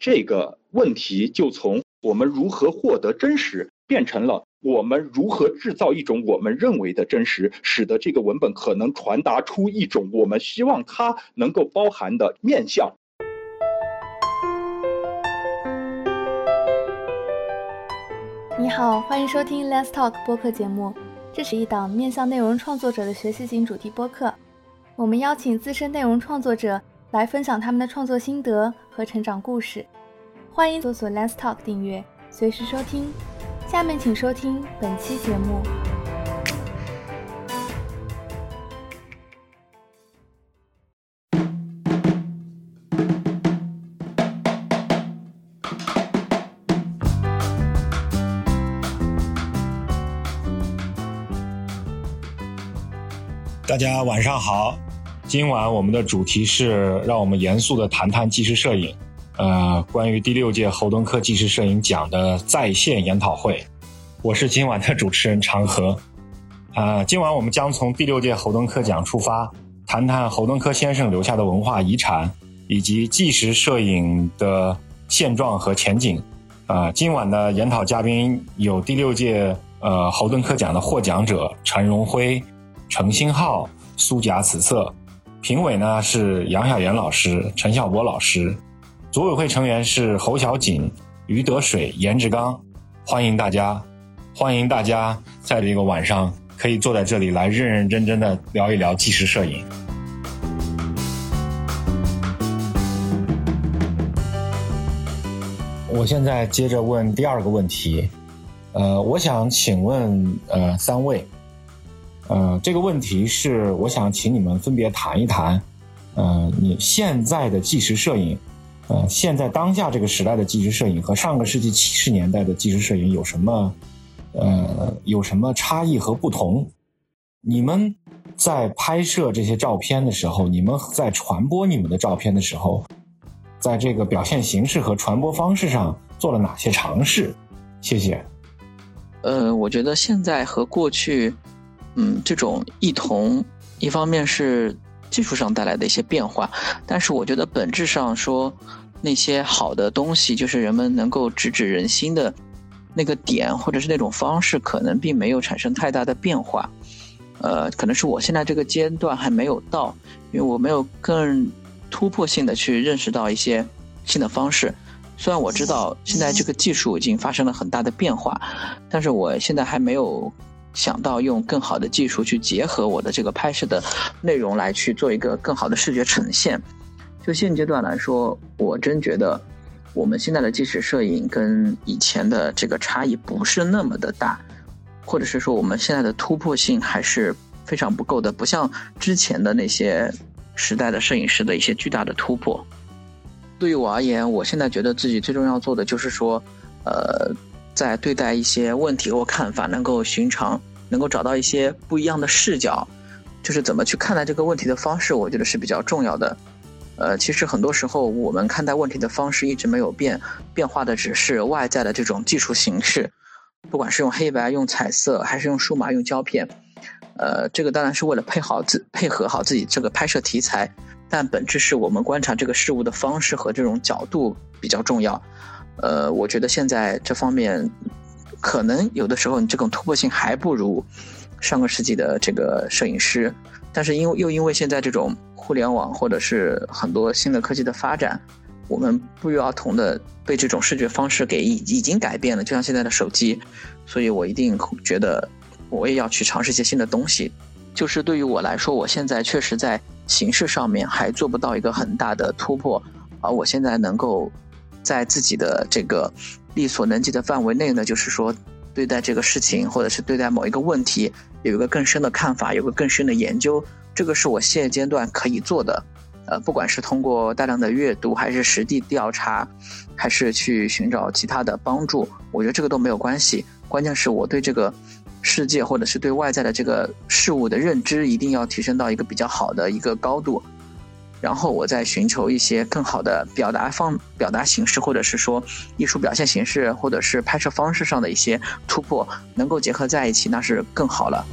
这个问题就从我们如何获得真实，变成了我们如何制造一种我们认为的真实，使得这个文本可能传达出一种我们希望它能够包含的面向。你好，欢迎收听 Let's Talk 播客节目。这是一档面向内容创作者的学习型主题播客。我们邀请资深内容创作者来分享他们的创作心得和成长故事。欢迎搜索 Let's Talk 订阅，随时收听。下面请收听本期节目。大家晚上好，今晚我们的主题是让我们严肃的谈谈纪实摄影。呃，关于第六届侯登科纪实摄影奖的在线研讨会，我是今晚的主持人长河。啊，今晚我们将从第六届侯登科奖出发，谈谈侯登科先生留下的文化遗产以及纪实摄影的现状和前景。啊，今晚的研讨嘉宾有第六届呃侯登科奖的获奖者陈荣辉、程星浩、苏甲此色，评委呢是杨晓元老师、陈晓波老师。组委会成员是侯小锦、于德水、严志刚，欢迎大家，欢迎大家在这个晚上可以坐在这里来认认真真的聊一聊纪实摄影。我现在接着问第二个问题，呃，我想请问呃三位，呃，这个问题是我想请你们分别谈一谈，呃，你现在的纪实摄影。呃，现在当下这个时代的纪实摄影和上个世纪七十年代的纪实摄影有什么，呃，有什么差异和不同？你们在拍摄这些照片的时候，你们在传播你们的照片的时候，在这个表现形式和传播方式上做了哪些尝试？谢谢。呃，我觉得现在和过去，嗯，这种异同，一方面是。技术上带来的一些变化，但是我觉得本质上说，那些好的东西，就是人们能够直指人心的那个点，或者是那种方式，可能并没有产生太大的变化。呃，可能是我现在这个阶段还没有到，因为我没有更突破性的去认识到一些新的方式。虽然我知道现在这个技术已经发生了很大的变化，但是我现在还没有。想到用更好的技术去结合我的这个拍摄的内容来去做一个更好的视觉呈现。就现阶段来说，我真觉得我们现在的纪实摄影跟以前的这个差异不是那么的大，或者是说我们现在的突破性还是非常不够的，不像之前的那些时代的摄影师的一些巨大的突破。对于我而言，我现在觉得自己最重要做的就是说，呃。在对待一些问题或看法，能够寻常，能够找到一些不一样的视角，就是怎么去看待这个问题的方式，我觉得是比较重要的。呃，其实很多时候我们看待问题的方式一直没有变，变化的只是外在的这种技术形式，不管是用黑白、用彩色，还是用数码、用胶片，呃，这个当然是为了配好自配合好自己这个拍摄题材，但本质是我们观察这个事物的方式和这种角度比较重要。呃，我觉得现在这方面，可能有的时候你这种突破性还不如上个世纪的这个摄影师，但是因为又因为现在这种互联网或者是很多新的科技的发展，我们不约而同的被这种视觉方式给已已经改变了，就像现在的手机，所以我一定觉得我也要去尝试一些新的东西。就是对于我来说，我现在确实在形式上面还做不到一个很大的突破，而我现在能够。在自己的这个力所能及的范围内呢，就是说，对待这个事情或者是对待某一个问题，有一个更深的看法，有个更深的研究，这个是我现阶段可以做的。呃，不管是通过大量的阅读，还是实地调查，还是去寻找其他的帮助，我觉得这个都没有关系。关键是我对这个世界或者是对外在的这个事物的认知，一定要提升到一个比较好的一个高度。然后我再寻求一些更好的表达方、表达形式，或者是说艺术表现形式，或者是拍摄方式上的一些突破，能够结合在一起，那是更好了。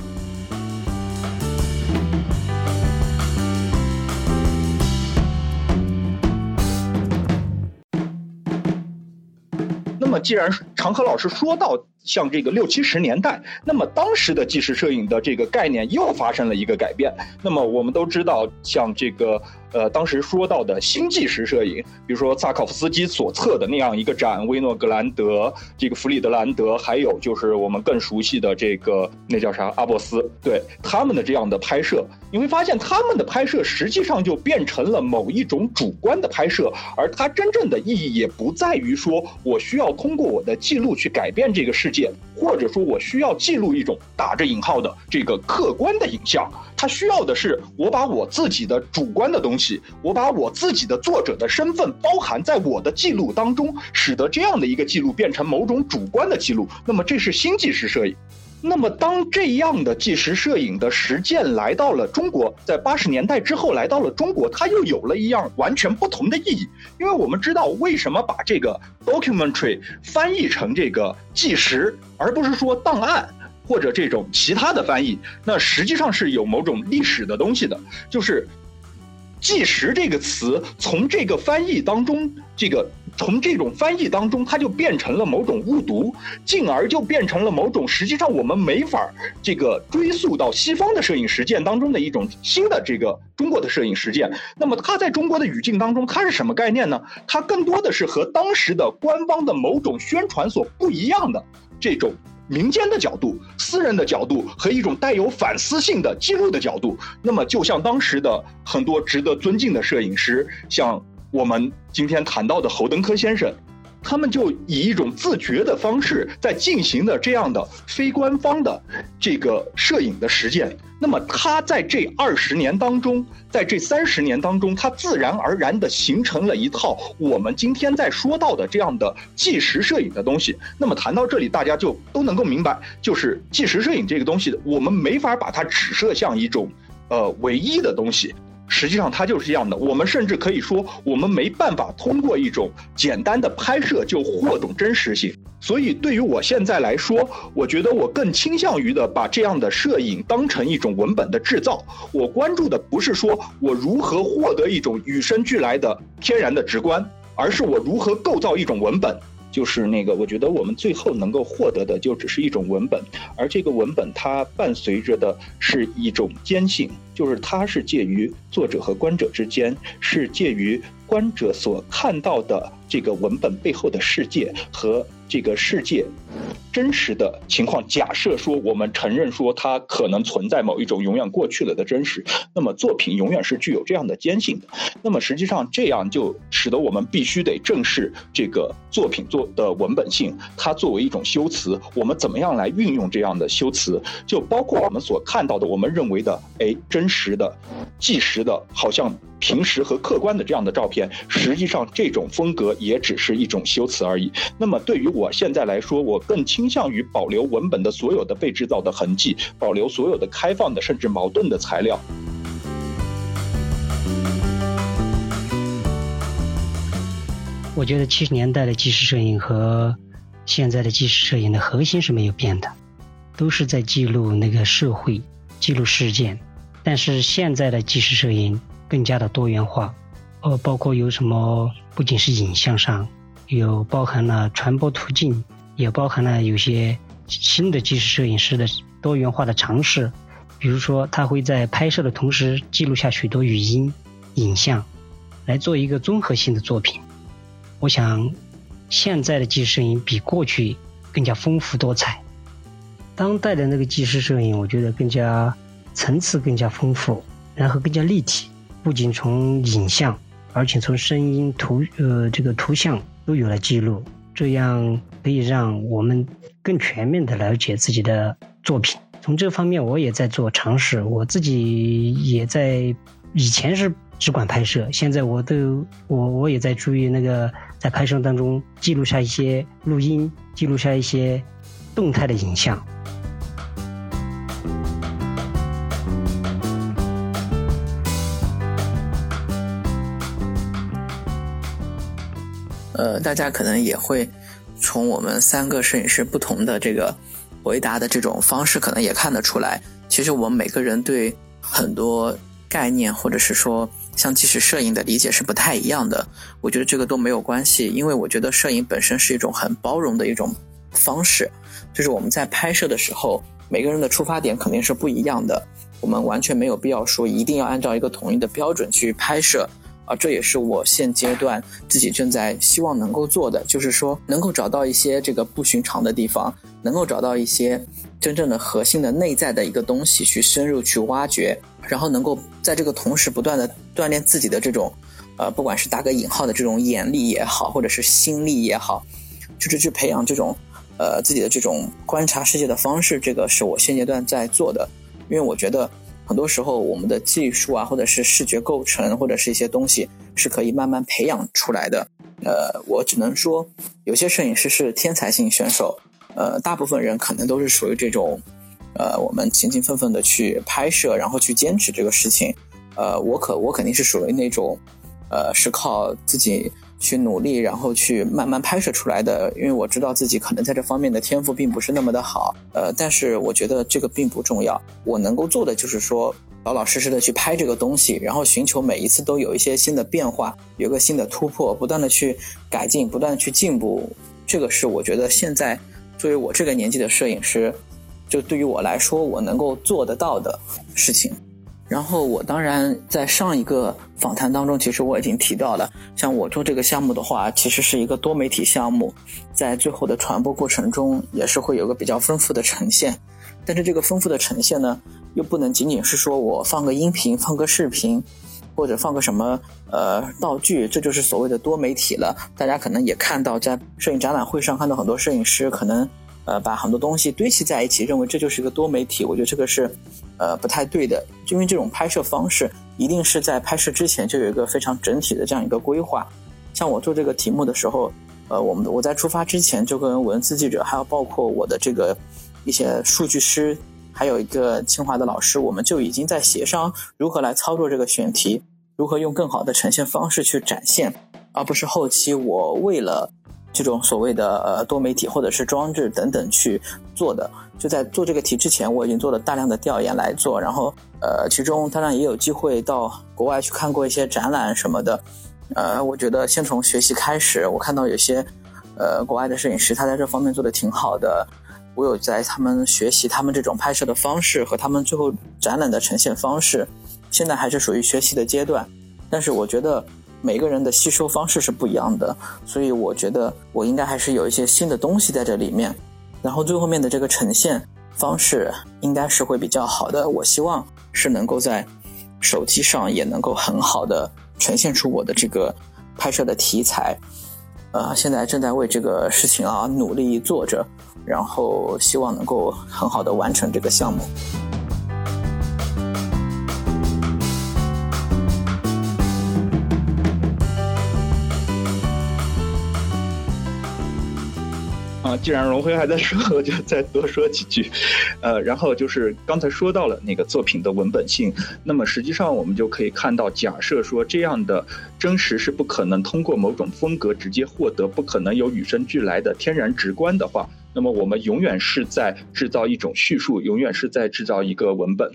那么既然长河老师说到像这个六七十年代，那么当时的纪实摄影的这个概念又发生了一个改变。那么我们都知道，像这个。呃，当时说到的新纪实摄影，比如说萨考夫斯基所策的那样一个展，威诺格兰德、这个弗里德兰德，还有就是我们更熟悉的这个那叫啥阿波斯，对他们的这样的拍摄，你会发现他们的拍摄实际上就变成了某一种主观的拍摄，而它真正的意义也不在于说我需要通过我的记录去改变这个世或者说我需要记录一种打着引号的这个客观的影像。它需要的是我把我自己的主观的东西，我把我自己的作者的身份包含在我的记录当中，使得这样的一个记录变成某种主观的记录。那么这是新纪实摄影。那么当这样的纪实摄影的实践来到了中国，在八十年代之后来到了中国，它又有了一样完全不同的意义。因为我们知道为什么把这个 documentary 翻译成这个纪实，而不是说档案。或者这种其他的翻译，那实际上是有某种历史的东西的。就是“纪实”这个词，从这个翻译当中，这个从这种翻译当中，它就变成了某种误读，进而就变成了某种实际上我们没法这个追溯到西方的摄影实践当中的一种新的这个中国的摄影实践。那么它在中国的语境当中，它是什么概念呢？它更多的是和当时的官方的某种宣传所不一样的这种。民间的角度、私人的角度和一种带有反思性的记录的角度，那么就像当时的很多值得尊敬的摄影师，像我们今天谈到的侯登科先生。他们就以一种自觉的方式在进行的这样的非官方的这个摄影的实践。那么，他在这二十年当中，在这三十年当中，他自然而然的形成了一套我们今天在说到的这样的纪实摄影的东西。那么，谈到这里，大家就都能够明白，就是纪实摄影这个东西，我们没法把它指涉像一种呃唯一的东西。实际上，它就是这样的。我们甚至可以说，我们没办法通过一种简单的拍摄就获得真实性。所以，对于我现在来说，我觉得我更倾向于的把这样的摄影当成一种文本的制造。我关注的不是说我如何获得一种与生俱来的天然的直观，而是我如何构造一种文本。就是那个，我觉得我们最后能够获得的就只是一种文本，而这个文本它伴随着的是一种坚信，就是它是介于作者和观者之间，是介于观者所看到的这个文本背后的世界和这个世界。真实的情况，假设说我们承认说它可能存在某一种永远过去了的真实，那么作品永远是具有这样的坚信的。那么实际上这样就使得我们必须得正视这个作品作的文本性，它作为一种修辞，我们怎么样来运用这样的修辞？就包括我们所看到的，我们认为的哎真实的、纪实的，好像。平时和客观的这样的照片，实际上这种风格也只是一种修辞而已。那么对于我现在来说，我更倾向于保留文本的所有的被制造的痕迹，保留所有的开放的甚至矛盾的材料。我觉得七十年代的纪实摄影和现在的纪实摄影的核心是没有变的，都是在记录那个社会、记录事件。但是现在的纪实摄影。更加的多元化，呃，包括有什么，不仅是影像上，有包含了传播途径，也包含了有些新的纪实摄影师的多元化的尝试，比如说他会在拍摄的同时记录下许多语音、影像，来做一个综合性的作品。我想，现在的纪实摄影比过去更加丰富多彩，当代的那个纪实摄影，我觉得更加层次更加丰富，然后更加立体。不仅从影像，而且从声音、图呃这个图像都有了记录，这样可以让我们更全面的了解自己的作品。从这方面，我也在做尝试，我自己也在以前是只管拍摄，现在我都我我也在注意那个在拍摄当中记录下一些录音，记录下一些动态的影像。呃，大家可能也会从我们三个摄影师不同的这个回答的这种方式，可能也看得出来，其实我们每个人对很多概念或者是说像纪实摄影的理解是不太一样的。我觉得这个都没有关系，因为我觉得摄影本身是一种很包容的一种方式，就是我们在拍摄的时候，每个人的出发点肯定是不一样的，我们完全没有必要说一定要按照一个统一的标准去拍摄。啊，这也是我现阶段自己正在希望能够做的，就是说能够找到一些这个不寻常的地方，能够找到一些真正的核心的内在的一个东西去深入去挖掘，然后能够在这个同时不断的锻炼自己的这种，呃，不管是打个引号的这种眼力也好，或者是心力也好，就是去培养这种，呃，自己的这种观察世界的方式，这个是我现阶段在做的，因为我觉得。很多时候，我们的技术啊，或者是视觉构成，或者是一些东西，是可以慢慢培养出来的。呃，我只能说，有些摄影师是天才型选手，呃，大部分人可能都是属于这种，呃，我们勤勤奋奋的去拍摄，然后去坚持这个事情。呃，我可我肯定是属于那种，呃，是靠自己。去努力，然后去慢慢拍摄出来的。因为我知道自己可能在这方面的天赋并不是那么的好，呃，但是我觉得这个并不重要。我能够做的就是说，老老实实的去拍这个东西，然后寻求每一次都有一些新的变化，有个新的突破，不断的去改进，不断的去进步。这个是我觉得现在作为我这个年纪的摄影师，就对于我来说，我能够做得到的事情。然后我当然在上一个访谈当中，其实我已经提到了，像我做这个项目的话，其实是一个多媒体项目，在最后的传播过程中，也是会有个比较丰富的呈现。但是这个丰富的呈现呢，又不能仅仅是说我放个音频、放个视频，或者放个什么呃道具，这就是所谓的多媒体了。大家可能也看到，在摄影展览会上看到很多摄影师可能。呃，把很多东西堆砌在一起，认为这就是一个多媒体，我觉得这个是，呃，不太对的。因为这种拍摄方式，一定是在拍摄之前就有一个非常整体的这样一个规划。像我做这个题目的时候，呃，我们我在出发之前就跟文字记者，还有包括我的这个一些数据师，还有一个清华的老师，我们就已经在协商如何来操作这个选题，如何用更好的呈现方式去展现，而不是后期我为了。这种所谓的呃多媒体或者是装置等等去做的，就在做这个题之前，我已经做了大量的调研来做，然后呃，其中当然也有机会到国外去看过一些展览什么的，呃，我觉得先从学习开始，我看到有些呃国外的摄影师他在这方面做的挺好的，我有在他们学习他们这种拍摄的方式和他们最后展览的呈现方式，现在还是属于学习的阶段，但是我觉得。每个人的吸收方式是不一样的，所以我觉得我应该还是有一些新的东西在这里面，然后最后面的这个呈现方式应该是会比较好的。我希望是能够在手机上也能够很好的呈现出我的这个拍摄的题材。呃，现在正在为这个事情啊努力做着，然后希望能够很好的完成这个项目。既然荣辉还在说，我就再多说几句。呃，然后就是刚才说到了那个作品的文本性，那么实际上我们就可以看到，假设说这样的真实是不可能通过某种风格直接获得，不可能有与生俱来的天然直观的话，那么我们永远是在制造一种叙述，永远是在制造一个文本。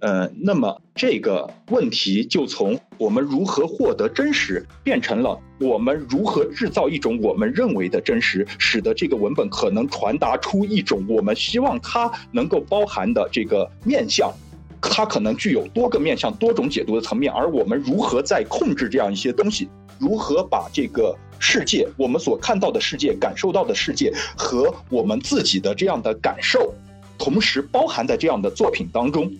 呃，那么这个问题就从我们如何获得真实，变成了我们如何制造一种我们认为的真实，使得这个文本可能传达出一种我们希望它能够包含的这个面相，它可能具有多个面向、多种解读的层面，而我们如何在控制这样一些东西，如何把这个世界，我们所看到的世界、感受到的世界和我们自己的这样的感受，同时包含在这样的作品当中。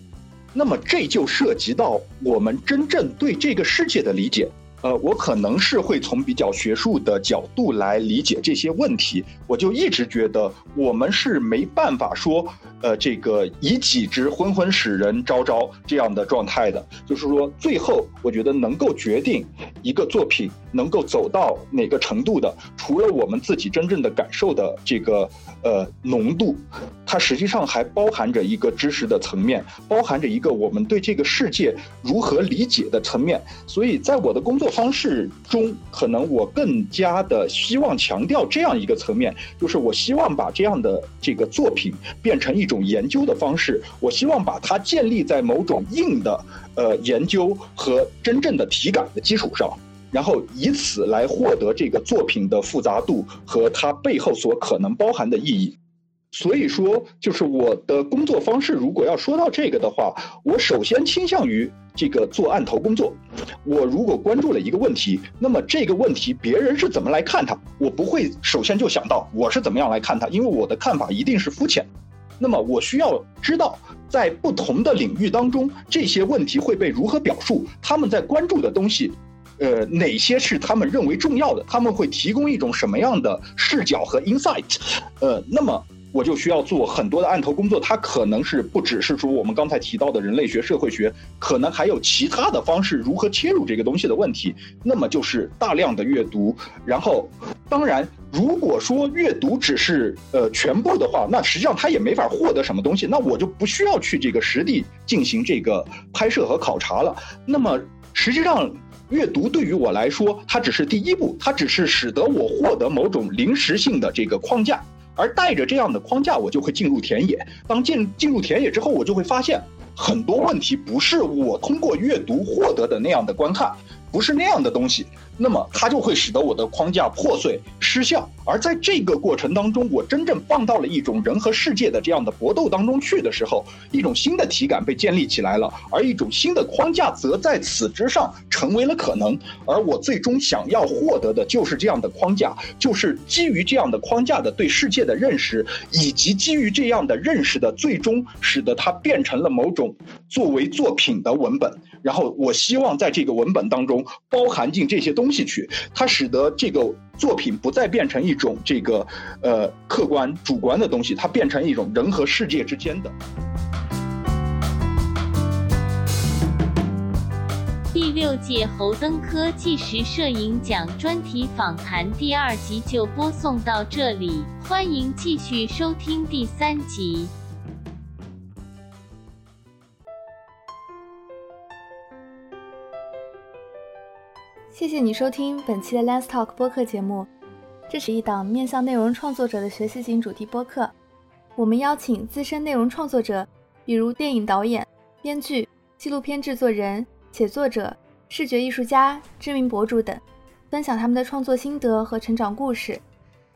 那么这就涉及到我们真正对这个世界的理解。呃，我可能是会从比较学术的角度来理解这些问题。我就一直觉得我们是没办法说，呃，这个以己之昏昏使人昭昭这样的状态的。就是说，最后我觉得能够决定一个作品能够走到哪个程度的，除了我们自己真正的感受的这个呃浓度，它实际上还包含着一个知识的层面，包含着一个我们对这个世界如何理解的层面。所以在我的工作。方式中，可能我更加的希望强调这样一个层面，就是我希望把这样的这个作品变成一种研究的方式，我希望把它建立在某种硬的呃研究和真正的体感的基础上，然后以此来获得这个作品的复杂度和它背后所可能包含的意义。所以说，就是我的工作方式。如果要说到这个的话，我首先倾向于这个做案头工作。我如果关注了一个问题，那么这个问题别人是怎么来看它，我不会首先就想到我是怎么样来看它，因为我的看法一定是肤浅。那么我需要知道，在不同的领域当中，这些问题会被如何表述，他们在关注的东西，呃，哪些是他们认为重要的，他们会提供一种什么样的视角和 insight，呃，那么。我就需要做很多的案头工作，它可能是不只是说我们刚才提到的人类学、社会学，可能还有其他的方式如何切入这个东西的问题。那么就是大量的阅读，然后，当然，如果说阅读只是呃全部的话，那实际上他也没法获得什么东西，那我就不需要去这个实地进行这个拍摄和考察了。那么实际上，阅读对于我来说，它只是第一步，它只是使得我获得某种临时性的这个框架。而带着这样的框架，我就会进入田野。当进进入田野之后，我就会发现很多问题不是我通过阅读获得的那样的观看，不是那样的东西。那么它就会使得我的框架破碎失效，而在这个过程当中，我真正放到了一种人和世界的这样的搏斗当中去的时候，一种新的体感被建立起来了，而一种新的框架则在此之上成为了可能。而我最终想要获得的就是这样的框架，就是基于这样的框架的对世界的认识，以及基于这样的认识的最终使得它变成了某种作为作品的文本。然后我希望在这个文本当中包含进这些东东西去，它使得这个作品不再变成一种这个呃客观主观的东西，它变成一种人和世界之间的。第六届侯登科纪实摄影奖专题访谈第二集就播送到这里，欢迎继续收听第三集。谢谢你收听本期的 Lens Talk 播客节目。这是一档面向内容创作者的学习型主题播客。我们邀请资深内容创作者，比如电影导演、编剧、纪录片制作人、写作者、视觉艺术家、知名博主等，分享他们的创作心得和成长故事。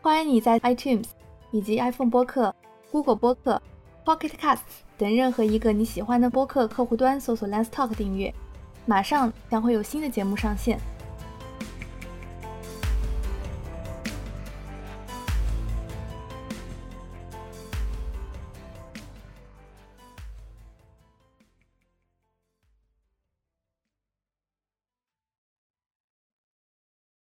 欢迎你在 iTunes 以及 iPhone 播客、Google 播客、Pocket Casts 等任何一个你喜欢的播客客户端搜索 Lens Talk 订阅。马上将会有新的节目上线。